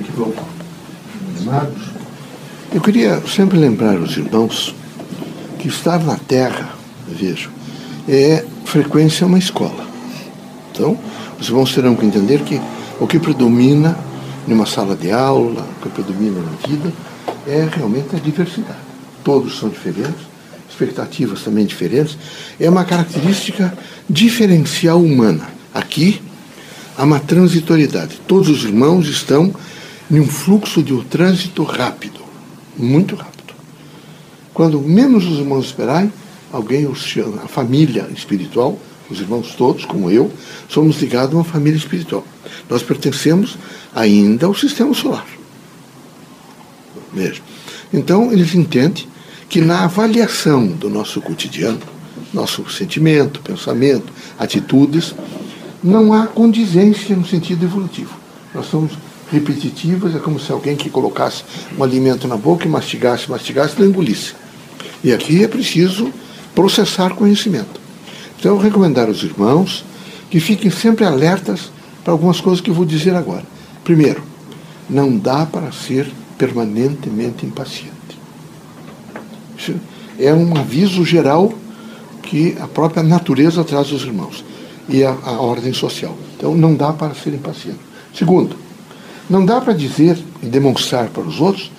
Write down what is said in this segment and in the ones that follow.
Que vão? Animados? Eu queria sempre lembrar os irmãos que estar na Terra, vejo, é frequência uma escola. Então, os irmãos terão que entender que o que predomina numa sala de aula, o que predomina na vida, é realmente a diversidade. Todos são diferentes, expectativas também diferentes. É uma característica diferencial humana. Aqui há uma transitoriedade. Todos os irmãos estão em um fluxo de um trânsito rápido, muito rápido. Quando menos os irmãos esperarem, alguém os chama, a família espiritual, os irmãos todos, como eu, somos ligados a uma família espiritual. Nós pertencemos ainda ao sistema solar. Mesmo. Então, eles entendem que na avaliação do nosso cotidiano, nosso sentimento, pensamento, atitudes, não há condizência no sentido evolutivo. Nós somos repetitivas, é como se alguém que colocasse um alimento na boca e mastigasse, mastigasse e engolisse. E aqui é preciso processar conhecimento. Então, eu recomendar aos irmãos que fiquem sempre alertas para algumas coisas que eu vou dizer agora. Primeiro, não dá para ser permanentemente impaciente. Isso é um aviso geral que a própria natureza traz aos irmãos e a, a ordem social. Então, não dá para ser impaciente. Segundo, não dá para dizer e demonstrar para os outros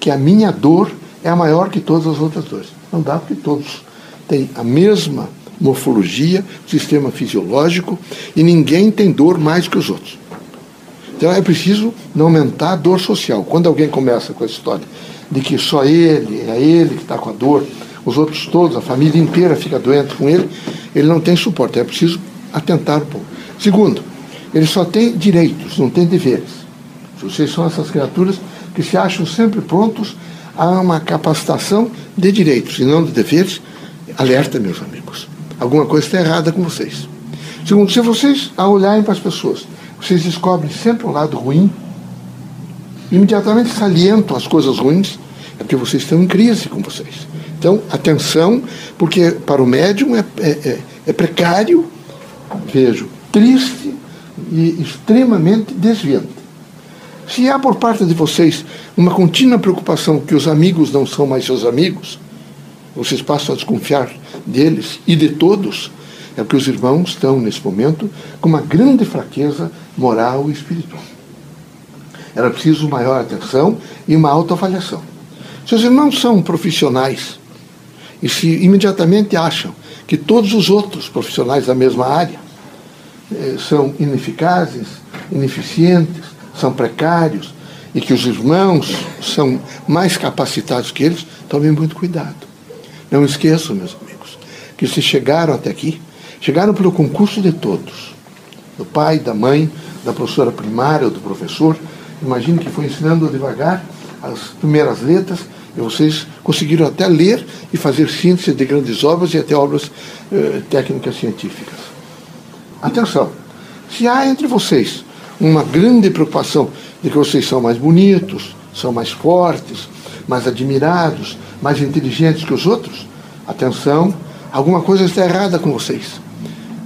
que a minha dor é a maior que todas as outras dores. Não dá porque todos têm a mesma morfologia, sistema fisiológico e ninguém tem dor mais que os outros. Então é preciso não aumentar a dor social. Quando alguém começa com a história de que só ele, é ele que está com a dor, os outros todos, a família inteira fica doente com ele, ele não tem suporte. É preciso atentar um pouco. Segundo, ele só tem direitos, não tem deveres. Vocês são essas criaturas que se acham sempre prontos a uma capacitação de direitos e não de deveres. Alerta, meus amigos. Alguma coisa está errada com vocês. Segundo, se vocês, ao olharem para as pessoas, vocês descobrem sempre um lado ruim, imediatamente salientam as coisas ruins, é porque vocês estão em crise com vocês. Então, atenção, porque para o médium é, é, é, é precário, vejo, triste e extremamente desviante. Se há por parte de vocês uma contínua preocupação que os amigos não são mais seus amigos, vocês passam a desconfiar deles e de todos, é porque os irmãos estão, nesse momento, com uma grande fraqueza moral e espiritual. Era preciso maior atenção e uma autoavaliação. Se os irmãos são profissionais e se imediatamente acham que todos os outros profissionais da mesma área são ineficazes, ineficientes, são precários e que os irmãos são mais capacitados que eles, tomem muito cuidado. Não esqueçam, meus amigos, que se chegaram até aqui, chegaram pelo concurso de todos. Do pai, da mãe, da professora primária ou do professor. Imagine que foi ensinando devagar as primeiras letras e vocês conseguiram até ler e fazer síntese de grandes obras e até obras eh, técnicas científicas. Atenção! Se há entre vocês uma grande preocupação de que vocês são mais bonitos, são mais fortes, mais admirados, mais inteligentes que os outros, atenção, alguma coisa está errada com vocês.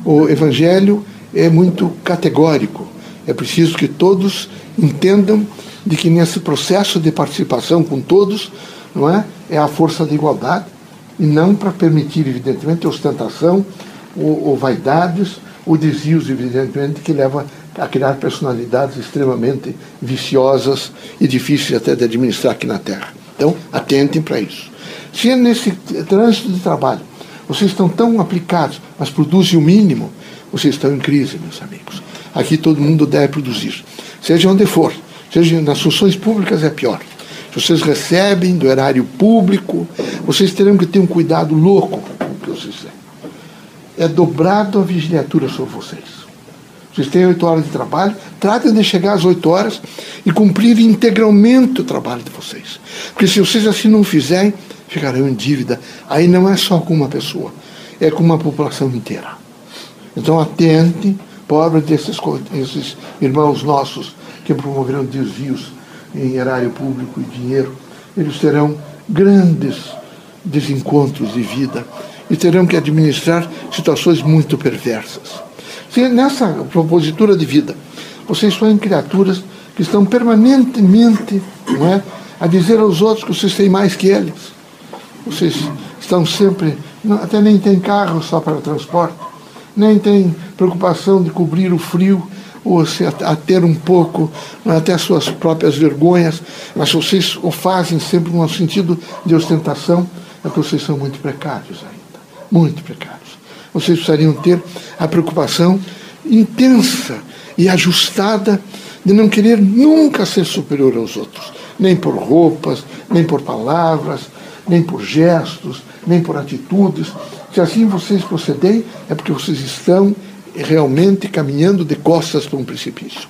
O Evangelho é muito categórico. É preciso que todos entendam de que nesse processo de participação com todos, não é, é a força da igualdade e não para permitir, evidentemente, ostentação ou, ou vaidades ou desvios, evidentemente, que leva a criar personalidades extremamente viciosas e difíceis até de administrar aqui na Terra. Então, atentem para isso. Se é nesse trânsito de trabalho vocês estão tão aplicados, mas produzem o mínimo, vocês estão em crise, meus amigos. Aqui todo mundo deve produzir, seja onde for, seja nas funções públicas é pior. Se vocês recebem do erário público, vocês terão que ter um cuidado louco com o que vocês têm. É dobrado a vigiliatura sobre vocês. Vocês têm oito horas de trabalho, tratem de chegar às oito horas e cumprir integralmente o trabalho de vocês. Porque se vocês assim não fizerem, ficarão em dívida. Aí não é só com uma pessoa, é com uma população inteira. Então atente, pobre desses esses irmãos nossos que promoverão desvios em erário público e dinheiro, eles terão grandes desencontros de vida e terão que administrar situações muito perversas. Se nessa propositura de vida vocês são criaturas que estão permanentemente não é, a dizer aos outros que vocês têm mais que eles. Vocês estão sempre, não, até nem tem carro só para transporte, nem tem preocupação de cobrir o frio ou se a, ter um pouco é, até suas próprias vergonhas, mas vocês o fazem sempre no sentido de ostentação, é que vocês são muito precários ainda, muito precários. Vocês precisariam ter a preocupação intensa e ajustada de não querer nunca ser superior aos outros, nem por roupas, nem por palavras, nem por gestos, nem por atitudes. Se assim vocês procedem, é porque vocês estão realmente caminhando de costas para um precipício.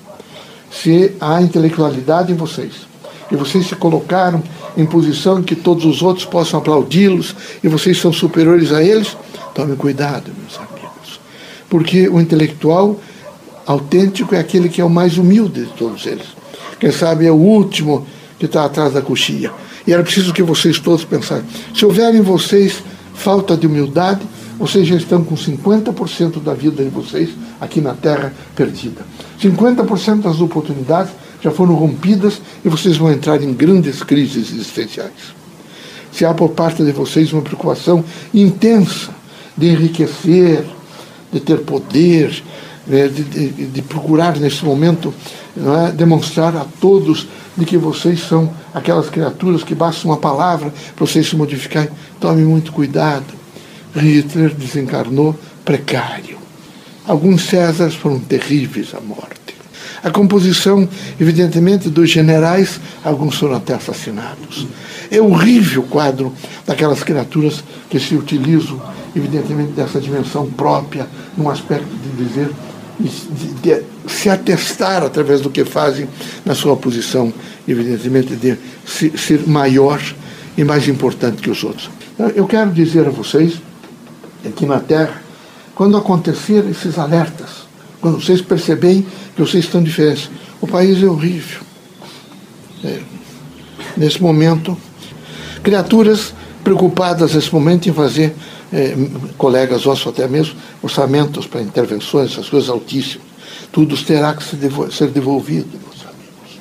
Se há intelectualidade em vocês, e vocês se colocaram em posição que todos os outros possam aplaudi-los, e vocês são superiores a eles, tome cuidado, meus amigos. Porque o intelectual autêntico é aquele que é o mais humilde de todos eles. Quem sabe é o último que está atrás da coxinha. E era preciso que vocês todos pensassem. Se houver em vocês falta de humildade, vocês já estão com 50% da vida de vocês aqui na Terra perdida. 50% das oportunidades já foram rompidas e vocês vão entrar em grandes crises existenciais. Se há por parte de vocês uma preocupação intensa de enriquecer, de ter poder, né, de, de, de, procurar nesse momento é, demonstrar a todos de que vocês são aquelas criaturas que basta uma palavra para vocês se modificarem. Tome muito cuidado. Hitler desencarnou precário. Alguns Césares foram terríveis à morte. A composição, evidentemente, dos generais, alguns foram até assassinados. É horrível o quadro daquelas criaturas que se utilizam, evidentemente, dessa dimensão própria, num aspecto de dizer de, de, se atestar através do que fazem na sua posição, evidentemente, de se, ser maior e mais importante que os outros. Então, eu quero dizer a vocês, aqui na Terra, quando acontecer esses alertas, vocês perceberem que vocês estão diferentes, o país é horrível. É, nesse momento, criaturas preocupadas nesse momento em fazer é, colegas nossos até mesmo, orçamentos para intervenções, essas coisas altíssimas. Tudo terá que ser devolvido, meus amigos.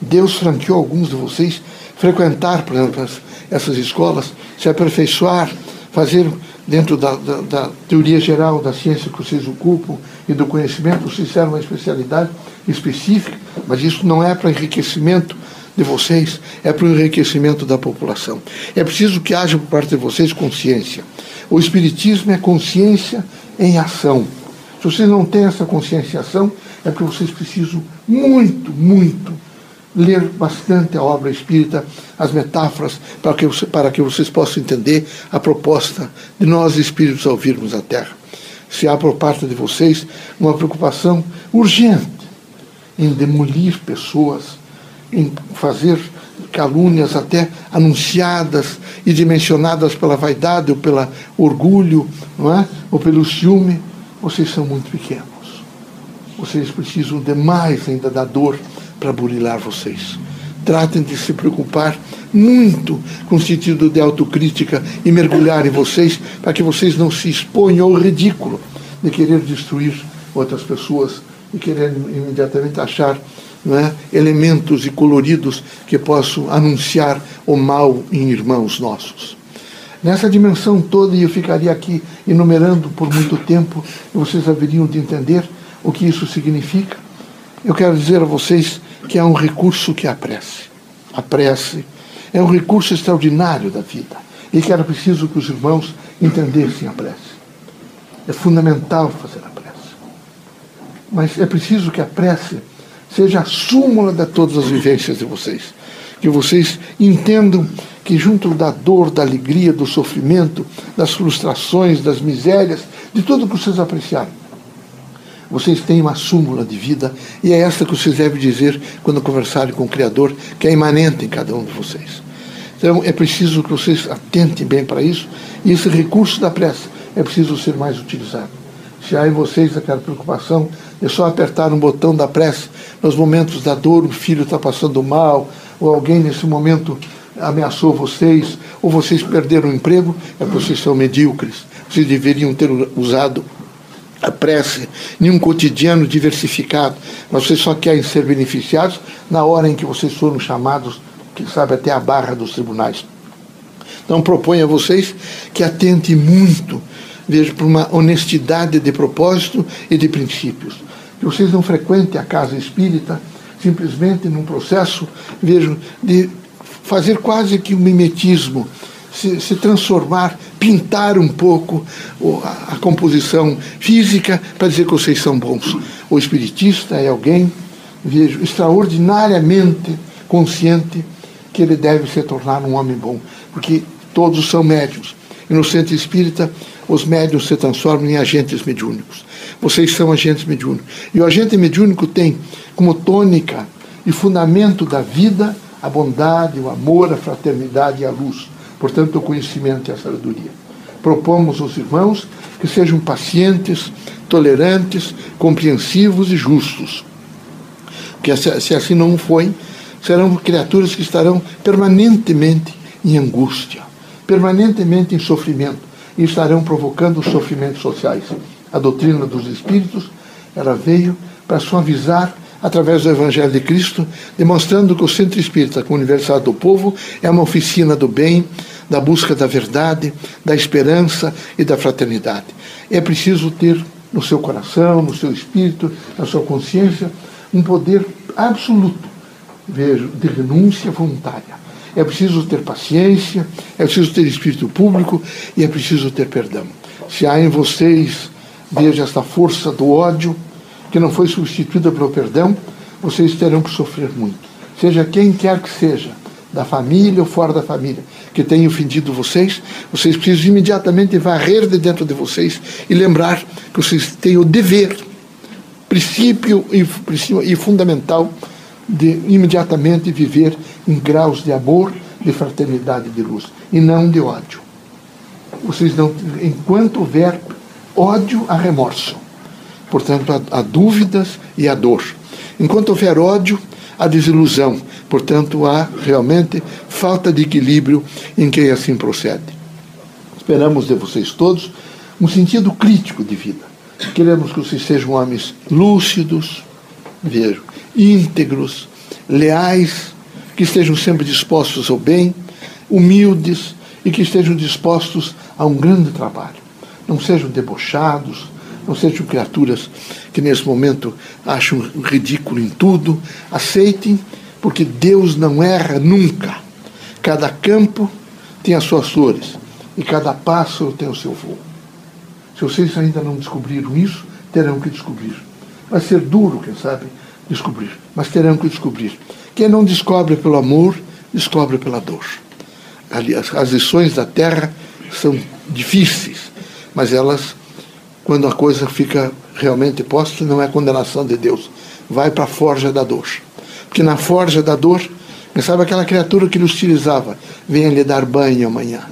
Deus franqueou alguns de vocês frequentar, por exemplo, essas escolas, se aperfeiçoar, fazer dentro da, da, da, teoria geral da ciência que vocês ocupam e do conhecimento, vocês fizeram uma especialidade específica, mas isso não é para enriquecimento de vocês é para o enriquecimento da população. É preciso que haja por parte de vocês consciência. O Espiritismo é consciência em ação. Se vocês não têm essa consciência em ação, é porque vocês precisam muito, muito ler bastante a obra espírita, as metáforas, para que, para que vocês possam entender a proposta de nós espíritos ao virmos a Terra. Se há por parte de vocês uma preocupação urgente em demolir pessoas, em fazer calúnias até anunciadas e dimensionadas pela vaidade ou pelo orgulho, não é? ou pelo ciúme, vocês são muito pequenos. Vocês precisam de mais ainda da dor para burilar vocês. Tratem de se preocupar muito com o sentido de autocrítica e mergulhar em vocês para que vocês não se exponham ao ridículo de querer destruir outras pessoas e querer imediatamente achar é? elementos e coloridos que possam anunciar o mal em irmãos nossos. Nessa dimensão toda, e eu ficaria aqui enumerando por muito tempo, vocês haveriam de entender o que isso significa. Eu quero dizer a vocês que é um recurso que é a prece. A prece é um recurso extraordinário da vida e que era preciso que os irmãos entendessem a prece. É fundamental fazer a prece. Mas é preciso que a prece seja a súmula de todas as vivências de vocês. Que vocês entendam que, junto da dor, da alegria, do sofrimento, das frustrações, das misérias, de tudo que vocês apreciaram, vocês têm uma súmula de vida e é essa que vocês devem dizer quando conversarem com o Criador, que é imanente em cada um de vocês. Então é preciso que vocês atentem bem para isso e esse recurso da prece é preciso ser mais utilizado. Se há em vocês aquela preocupação é só apertar um botão da prece nos momentos da dor, o filho está passando mal, ou alguém nesse momento ameaçou vocês, ou vocês perderam o emprego, é porque vocês são medíocres. Vocês deveriam ter usado a prece, nenhum cotidiano diversificado. Vocês só querem ser beneficiados na hora em que vocês foram chamados, quem sabe, até a barra dos tribunais. Então proponho a vocês que atentem muito, vejo, para uma honestidade de propósito e de princípios. Que vocês não frequentem a casa espírita simplesmente num processo, vejo, de fazer quase que um mimetismo, se, se transformar, pintar um pouco a, a composição física para dizer que vocês são bons. O espiritista é alguém, vejo, extraordinariamente consciente que ele deve se tornar um homem bom, porque todos são médios. E no centro espírita, os médios se transformam em agentes mediúnicos. Vocês são agentes mediúnicos. E o agente mediúnico tem como tônica e fundamento da vida a bondade, o amor, a fraternidade e a luz. Portanto, o conhecimento e a sabedoria. Propomos aos irmãos que sejam pacientes, tolerantes, compreensivos e justos. Porque se assim não foi, serão criaturas que estarão permanentemente em angústia, permanentemente em sofrimento e estarão provocando sofrimentos sociais. A doutrina dos espíritos, ela veio para suavizar através do Evangelho de Cristo, demonstrando que o Centro Espírita, com a Universidade do Povo, é uma oficina do bem, da busca da verdade, da esperança e da fraternidade. É preciso ter no seu coração, no seu espírito, na sua consciência, um poder absoluto, vejo, de renúncia voluntária. É preciso ter paciência, é preciso ter espírito público e é preciso ter perdão. Se há em vocês, veja esta força do ódio, que não foi substituída pelo perdão, vocês terão que sofrer muito. Seja quem quer que seja, da família ou fora da família, que tenha ofendido vocês, vocês precisam imediatamente varrer de dentro de vocês e lembrar que vocês têm o dever, princípio e, e fundamental de imediatamente viver em graus de amor, de fraternidade e de luz, e não de ódio. Vocês não, enquanto houver ódio, há remorso. Portanto, há, há dúvidas e há dor. Enquanto houver ódio, há desilusão. Portanto, há realmente falta de equilíbrio em quem assim procede. Esperamos de vocês todos um sentido crítico de vida. Queremos que vocês sejam homens lúcidos, vejo, íntegros, leais, que estejam sempre dispostos ao bem, humildes e que estejam dispostos a um grande trabalho. Não sejam debochados, não sejam criaturas que nesse momento acham ridículo em tudo. Aceitem, porque Deus não erra nunca. Cada campo tem as suas flores e cada pássaro tem o seu voo. Se vocês ainda não descobriram isso, terão que descobrir. Vai ser duro, quem sabe, descobrir, mas terão que descobrir. Quem não descobre pelo amor, descobre pela dor. As, lições da terra são difíceis, mas elas quando a coisa fica realmente posta, não é condenação de Deus. Vai para a forja da dor. Porque na forja da dor, sabe aquela criatura que lhe hostilizava, venha lhe dar banho amanhã.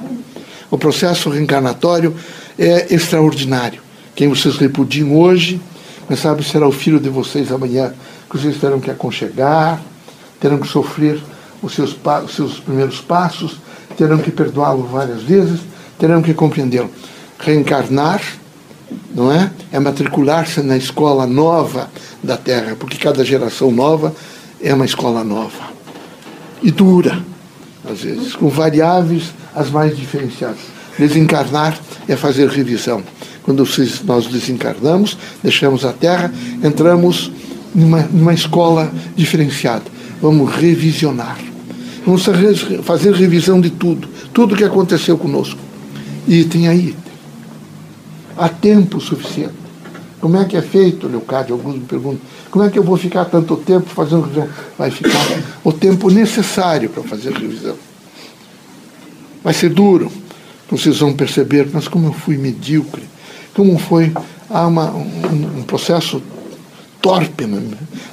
O processo reencarnatório é extraordinário. Quem vocês repudiam hoje, sabe será o filho de vocês amanhã, que vocês terão que aconchegar, terão que sofrer os seus, os seus primeiros passos, terão que perdoá-lo várias vezes, terão que compreendê-lo. Reencarnar não é? É matricular-se na escola nova da Terra, porque cada geração nova é uma escola nova. E dura, às vezes, com variáveis as mais diferenciadas. Desencarnar é fazer revisão. Quando nós desencarnamos, deixamos a Terra, entramos numa, numa escola diferenciada. Vamos revisionar. Vamos fazer revisão de tudo, tudo que aconteceu conosco. E tem aí há tempo suficiente. Como é que é feito, Leocádio? Alguns me perguntam. Como é que eu vou ficar tanto tempo fazendo revisão? Vai ficar o tempo necessário para fazer revisão. Vai ser duro. Vocês vão perceber, mas como eu fui medíocre, como foi há uma, um, um processo torpe, na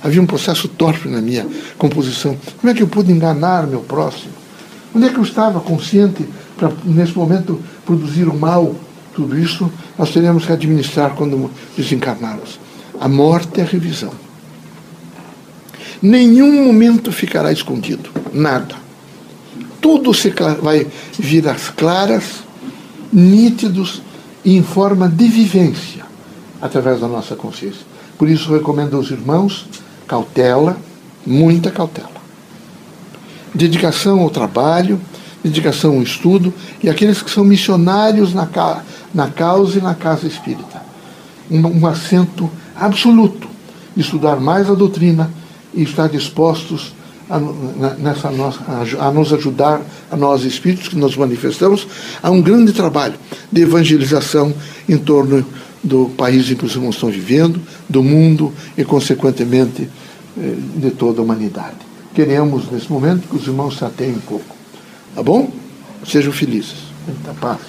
havia um processo torpe na minha composição. Como é que eu pude enganar meu próximo? Onde é que eu estava consciente para, nesse momento, produzir o mal tudo isso nós teremos que administrar quando desencarnarmos. A morte é a revisão. Nenhum momento ficará escondido. Nada. Tudo se vai vir às claras, nítidos e em forma de vivência. através da nossa consciência. Por isso, recomendo aos irmãos cautela, muita cautela. Dedicação ao trabalho, dedicação ao estudo e aqueles que são missionários na, na causa e na casa espírita. Um, um assento absoluto estudar mais a doutrina e estar dispostos a, nessa nossa, a, nos ajudar, a nós espíritos que nos manifestamos, a um grande trabalho de evangelização em torno do país em que os irmãos estão vivendo, do mundo e, consequentemente, eh, de toda a humanidade. Queremos, nesse momento, que os irmãos se atenham um pouco. Tá bom? Sejam felizes. Muita paz.